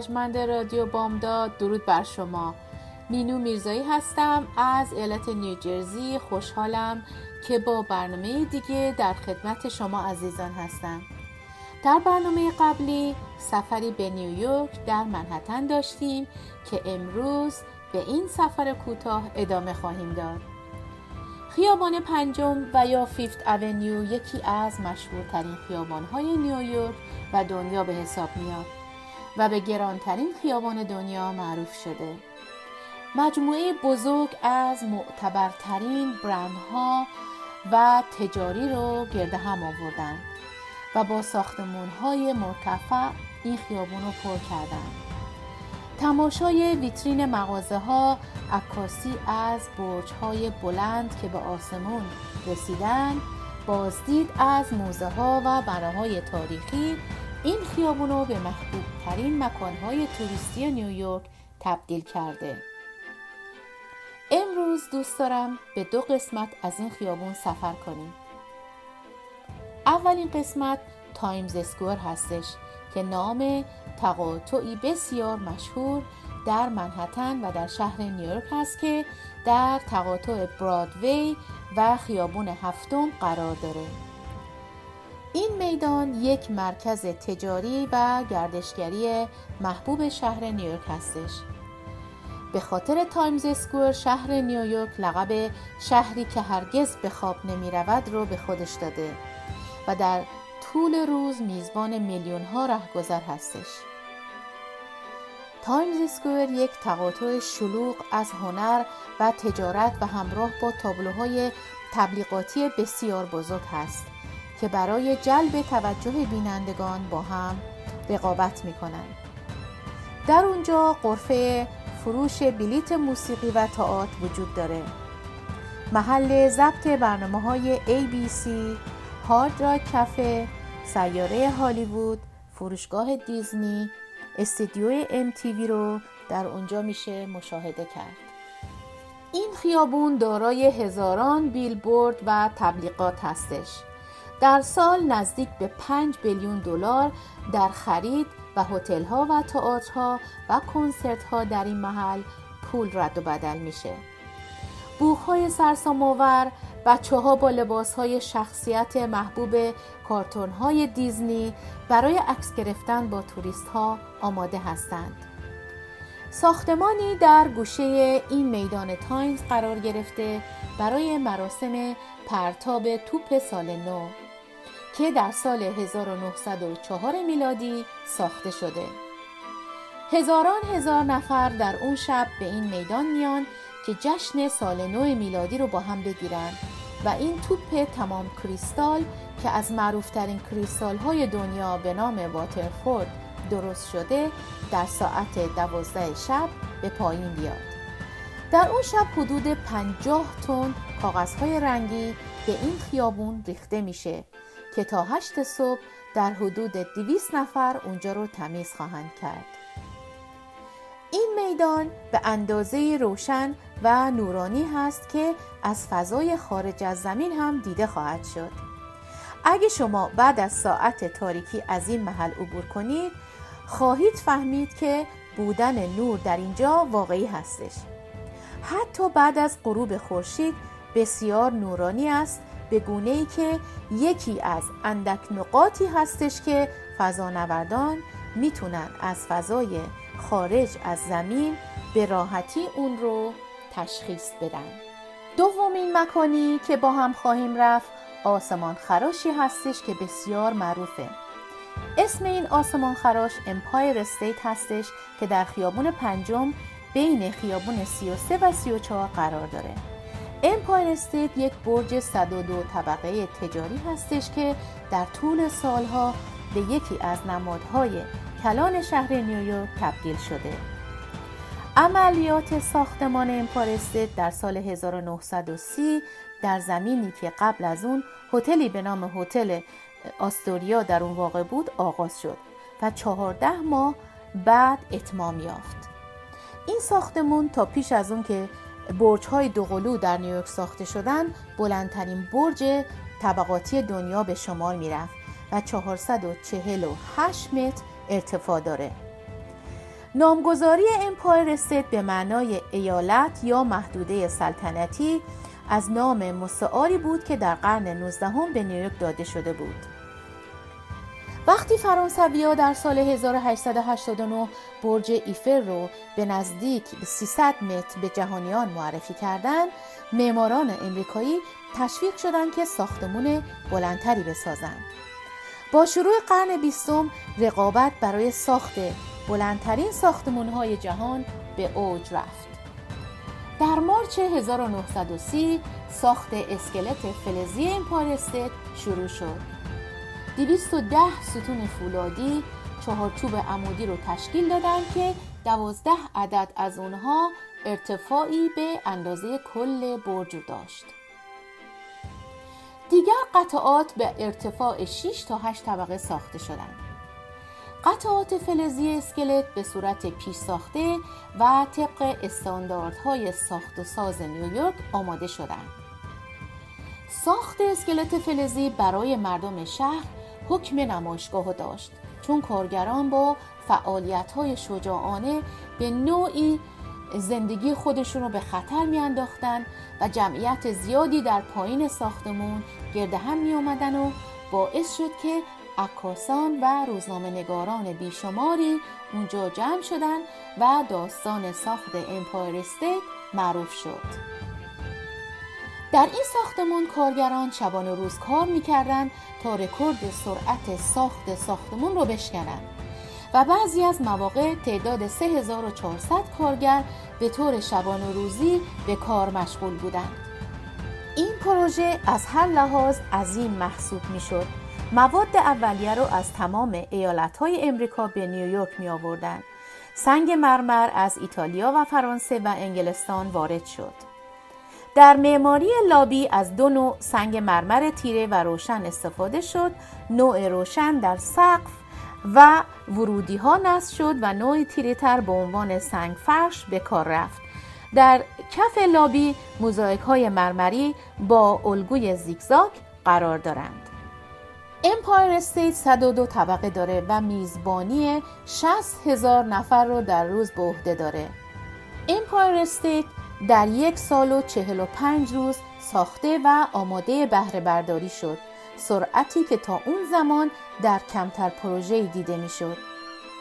ارجمند رادیو بامداد. درود بر شما. مینو میرزایی هستم. از ایالت نیوجرسی خوشحالم که با برنامه دیگه در خدمت شما عزیزان هستم. در برنامه قبلی سفری به نیویورک در منحتن داشتیم که امروز به این سفر کوتاه ادامه خواهیم داد. خیابان پنجم و یا فیفت اونیو یکی از مشهورترین خیابانهای نیویورک و دنیا به حساب میاد. و به گرانترین خیابان دنیا معروف شده. مجموعه بزرگ از معتبرترین برندها و تجاری رو گرده هم آوردند و با ساختمانهای مرتفع این خیابون رو پر کردند تماشای ویترین مغازه ها عکاسی از برج های بلند که به آسمون رسیدن بازدید از موزه ها و بناهای تاریخی این خیابون رو به محبوب ترین مکان های توریستی نیویورک تبدیل کرده. امروز دوست دارم به دو قسمت از این خیابون سفر کنیم. اولین قسمت تایمز اسکوئر هستش که نام تقاطعی بسیار مشهور در منهتن و در شهر نیویورک است که در تقاطع برادوی و خیابون هفتم قرار داره. این میدان یک مرکز تجاری و گردشگری محبوب شهر نیویورک هستش. به خاطر تایمز اسکوئر شهر نیویورک لقب شهری که هرگز به خواب نمی رود رو به خودش داده و در طول روز میزبان میلیون ها رهگذر هستش. تایمز اسکوئر یک تقاطع شلوغ از هنر و تجارت و همراه با تابلوهای تبلیغاتی بسیار بزرگ هست. که برای جلب توجه بینندگان با هم رقابت می کنند. در اونجا قرفه فروش بلیت موسیقی و تئاتر وجود داره. محل ضبط برنامه های ABC، هارد راک کافه، سیاره هالیوود، فروشگاه دیزنی، استدیو MTV رو در اونجا میشه مشاهده کرد. این خیابون دارای هزاران بیلبورد و تبلیغات هستش. در سال نزدیک به 5 billion دلار در خرید و هتل ها و تئاترها و کنسرت ها در این محل پول رد و بدل میشه. بوق های سرسام آور بچه ها با لباس های شخصیت محبوب کارتون های دیزنی برای عکس گرفتن با توریست ها آماده هستند. ساختمانی در گوشه این میدان تایمز قرار گرفته برای مراسم پرتاب توپ سال نو که در سال 1904 میلادی ساخته شده. هزاران هزار نفر در اون شب به این میدان میان که جشن سال نو میلادی رو با هم بگیرن و این توپ تمام کریستال که از معروفترین کریستال های دنیا به نام واترفورد درست شده در ساعت دوازده شب به پایین بیاد در اون شب حدود 50 تن کاغذهای رنگی به این خیابون ریخته میشه که تا هشت صبح در حدود 200 نفر اونجا رو تمیز خواهند کرد. این میدان به اندازه روشن و نورانی هست که از فضای خارج از زمین هم دیده خواهد شد. اگه شما بعد از ساعت تاریکی از این محل عبور کنید خواهید فهمید که بودن نور در اینجا واقعی هستش. حتی بعد از غروب خورشید بسیار نورانی است به گونه ای که یکی از اندک نقاطی هستش که فضانوردان می‌تونن از فضای خارج از زمین به راحتی اون رو تشخیص بدن. دومین مکانی که با هم خواهیم رفت آسمان خراشی هستش که بسیار معروفه. اسم این آسمان خراش امپایر استیت هستش که در خیابون پنجم بین خیابون 33 و 34 قرار داره. امپایر استیت یک برج 102 طبقه تجاری هستش که در طول سالها به یکی از نمادهای کلان شهر نیویورک تبدیل شده. عملیات ساختمان امپایر استیت در سال 1930 در زمینی که قبل از اون هتلی به نام هتل آستوریا در اون واقع بود آغاز شد و چهارده ماه بعد اتمام یافت. این ساختمون تا پیش از اون که برج های دوقلو در نیویورک ساخته شدن بلندترین برج طبقاتی دنیا به شمار می‌رفت و 448 متر ارتفاع داره. نامگذاری امپایر استیت به معنای ایالت یا محدوده سلطنتی از نام مستعاری بود که در قرن 19 به نیویورک داده شده بود. وقتی فرانسوی ها در سال 1889 برج ایفر رو به نزدیک 300 متر به جهانیان معرفی کردند، معماران امریکایی تشویق شدند که ساختمون بلندتری بسازند. با شروع قرن بیستم رقابت برای ساخت بلندترین ساختمانهای جهان به اوج رفت. در مارچ 1930 ساخت اسکلت فلزی امپایر شروع شد 210 ستون فولادی چهارچوب عمودی رو تشکیل دادن که دوازده عدد از اونها ارتفاعی به اندازه کل برج داشت دیگر قطعات به ارتفاع 6 تا 8 طبقه ساخته شدند. قطعات فلزی اسکلت به صورت پیش ساخته و طبق استانداردهای ساخت و ساز نیویورک آماده شدند. ساخت اسکلت فلزی برای مردم شهر حکم نمایشگاه داشت چون کارگران با فعالیت های شجاعانه به نوعی زندگی خودشون رو به خطر میانداختند و جمعیت زیادی در پایین ساختمون گرد هم می اومدن و باعث شد که عکاسان و روزنامه نگاران بیشماری اونجا جمع شدن و داستان ساخت امپایر استیت معروف شد. در این ساختمان کارگران شبانه روز کار می‌کردند تا رکورد سرعت ساخت ساختمان رو بشکنند و بعضی از مواقع تعداد 3400 کارگر به طور شبانه روزی به کار مشغول بودند. این پروژه از هر لحاظ عظیم محسوب می شد. مواد اولیه رو از تمام های امریکا به نیویورک می آوردن. سنگ مرمر از ایتالیا و فرانسه و انگلستان وارد شد. در معماری لابی از دو نوع سنگ مرمر تیره و روشن استفاده شد. نوع روشن در سقف و ورودی ها نصب شد و نوع تیره تر به عنوان سنگ فرش به کار رفت. در کف لابی موزاییک های مرمری با الگوی زیگزاگ قرار دارند. امپایر استیت 102 طبقه داره و میزبانی 60 هزار نفر رو در روز به عهده داره. امپایر استیت در یک سال و چهل و پنج روز ساخته و آماده بهره برداری شد سرعتی که تا اون زمان در کمتر پروژه دیده می‌شد.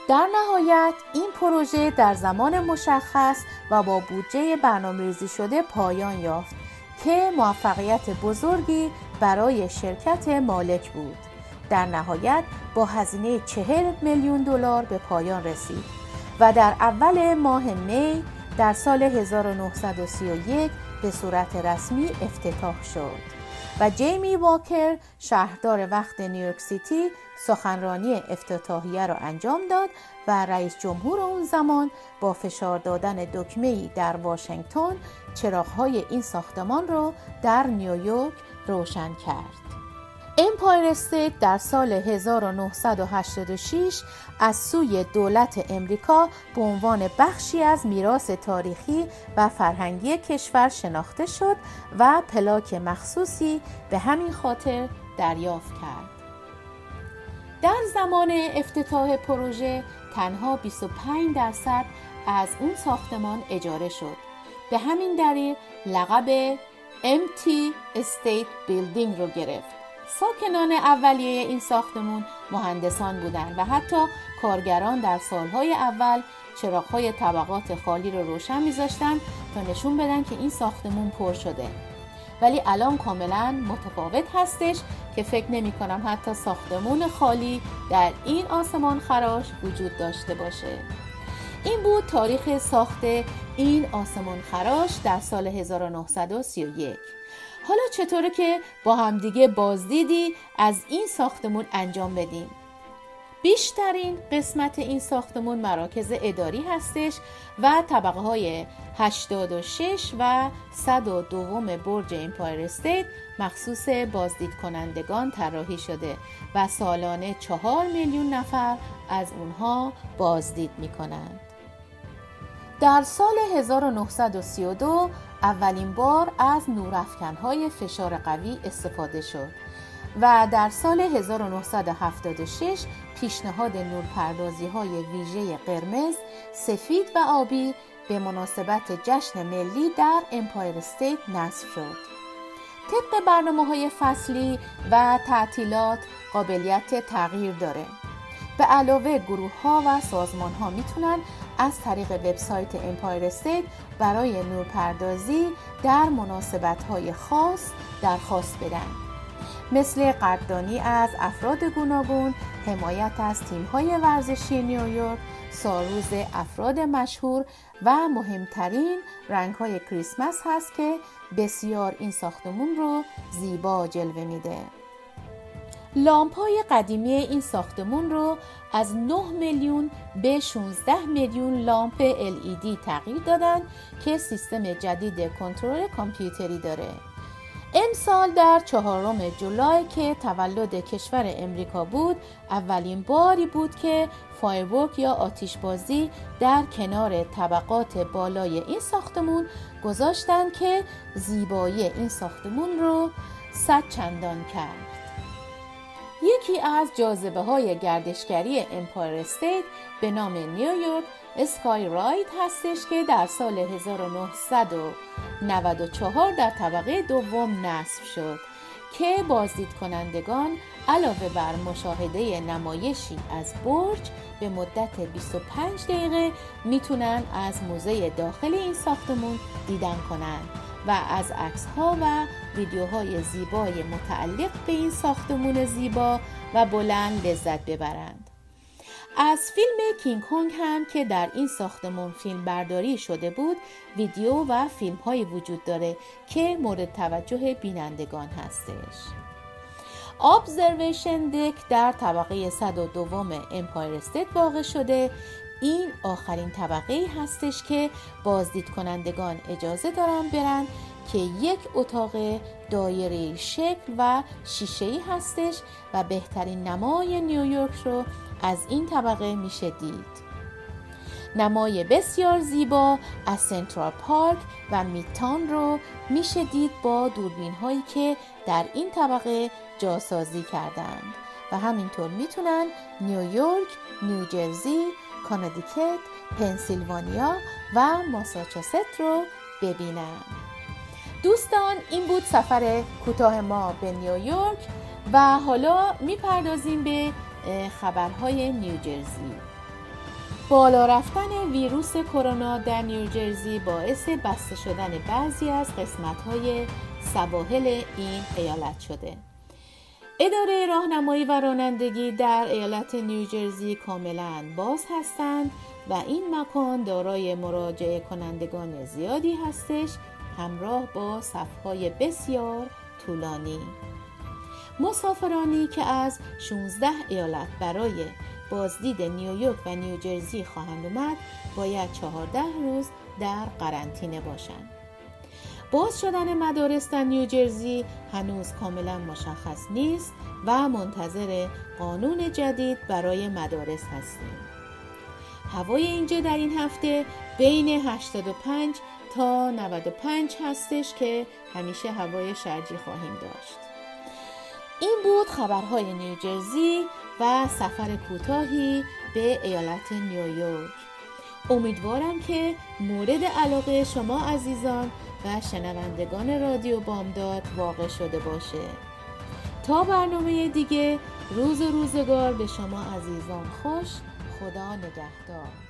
در نهایت این پروژه در زمان مشخص و با بودجه برنامه‌ریزی شده پایان یافت که موفقیت بزرگی برای شرکت مالک بود. در نهایت با هزینه چهل میلیون دلار به پایان رسید و در اول ماه می در سال 1931 به صورت رسمی افتتاح شد و جیمی واکر شهردار وقت نیویورک سیتی سخنرانی افتتاحیه را انجام داد و رئیس جمهور اون زمان با فشار دادن دکمه در واشنگتن چراغهای این ساختمان را در نیویورک روشن کرد. امپایر استیت در سال 1986 از سوی دولت امریکا به عنوان بخشی از میراث تاریخی و فرهنگی کشور شناخته شد و پلاک مخصوصی به همین خاطر دریافت کرد. در زمان افتتاح پروژه تنها 25 درصد از اون ساختمان اجاره شد. به همین دلیل لقب MT Estate Building رو گرفت. ساکنان اولیه این ساختمون مهندسان بودند و حتی کارگران در سالهای اول چراغهای طبقات خالی رو روشن میذاشتن تا نشون بدن که این ساختمون پر شده. ولی الان کاملا متفاوت هستش که فکر نمی کنم حتی ساختمون خالی در این آسمان خراش وجود داشته باشه. این بود تاریخ ساخت این آسمان خراش در سال 1931 حالا چطوره که با همدیگه بازدیدی از این ساختمون انجام بدیم بیشترین قسمت این ساختمون مراکز اداری هستش و طبقه های 86 و 102 برج امپایر استیت مخصوص بازدید کنندگان طراحی شده و سالانه 4 میلیون نفر از اونها بازدید می کنند. در سال 1932 اولین بار از نورافکنهای فشار قوی استفاده شد و در سال 1976 پیشنهاد نورپردازی های ویژه قرمز، سفید و آبی به مناسبت جشن ملی در امپایر استیت نصب شد. طبق برنامه های فصلی و تعطیلات قابلیت تغییر داره. به علاوه گروه ها و سازمان ها می‌تونن از طریق وبسایت امپایر استیت برای نورپردازی در مناسبت های خاص درخواست بدن. مثل قدردانی از افراد گوناگون، حمایت از تیم‌های ورزشی نیویورک، ساروز افراد مشهور و مهمترین رنگ‌های کریسمس هست که بسیار این ساختمون رو زیبا جلوه میده. لامپ های قدیمی این ساختمون رو از 9 میلیون به 16 میلیون لامپ LED تغییر دادن که سیستم جدید کنترل کامپیوتری داره. امسال در چهارم جولای که تولد کشور امریکا بود اولین باری بود که firework یا آتیشبازی در کنار طبقات بالای این ساختمون گذاشتن که زیبایی این ساختمون رو صد چندان کرد یکی از جاذبه های گردشگری امپایر استیت به نام نیویورک اسکای راید هستش که در سال 1994 در طبقه دوم نصب شد که بازدید کنندگان علاوه بر مشاهده نمایشی از برج به مدت 25 دقیقه می‌تونن از موزه داخل این ساختمون دیدن کنند و از عکس ها و ویدیوهای زیبای متعلق به این ساختمون زیبا و بلند لذت ببرند. از فیلم کینگ کونگ هم که در این ساختمون فیلم برداری شده بود ویدیو و فیلم هایی وجود داره که مورد توجه بینندگان هستش observation deck در طبقه 102 امپایر استیت واقع شده این آخرین طبقه هستش که بازدید کنندگان اجازه دارن برن که یک اتاق دایره شکل و شیشه هستش و بهترین نمای نیویورک رو از این طبقه میشه دید. نمای بسیار زیبا از سنترال پارک و میتان رو میشه دید با دوربین هایی که در این طبقه جاسازی کردند و همینطور می‌تونن نیویورک، نیوجرسی، کانادیکت، پنسیلوانیا و ماساچوست رو ببینن دوستان این بود سفر کوتاه ما به نیویورک و حالا می‌پردازیم به خبرهای نیوجرسی بالا رفتن ویروس کرونا در نیوجرسی باعث بسته شدن بعضی از قسمت‌های سواحل این ایالت شده. اداره راهنمایی و رانندگی در ایالت نیوجرسی کاملا باز هستند و این مکان دارای مراجعه کنندگان زیادی هستش همراه با صفهای بسیار طولانی. مسافرانی که از 16 ایالت برای بازدید نیویورک و نیوجرسی خواهند اومد باید 14 روز در قرنطینه باشند. باز شدن مدارس در نیوجرسی هنوز کاملا مشخص نیست و منتظر قانون جدید برای مدارس هستیم. هوای اینجا در این هفته بین 85 تا 95 هستش که همیشه هوای شرجی خواهیم داشت. این بود خبرهای نیوجرسی و سفر کوتاهی به ایالت نیویورک امیدوارم که مورد علاقه شما عزیزان و شنوندگان رادیو بامداد واقع شده باشه. تا برنامه دیگه روز روزگار به شما عزیزان خوش. خدا نگهدار.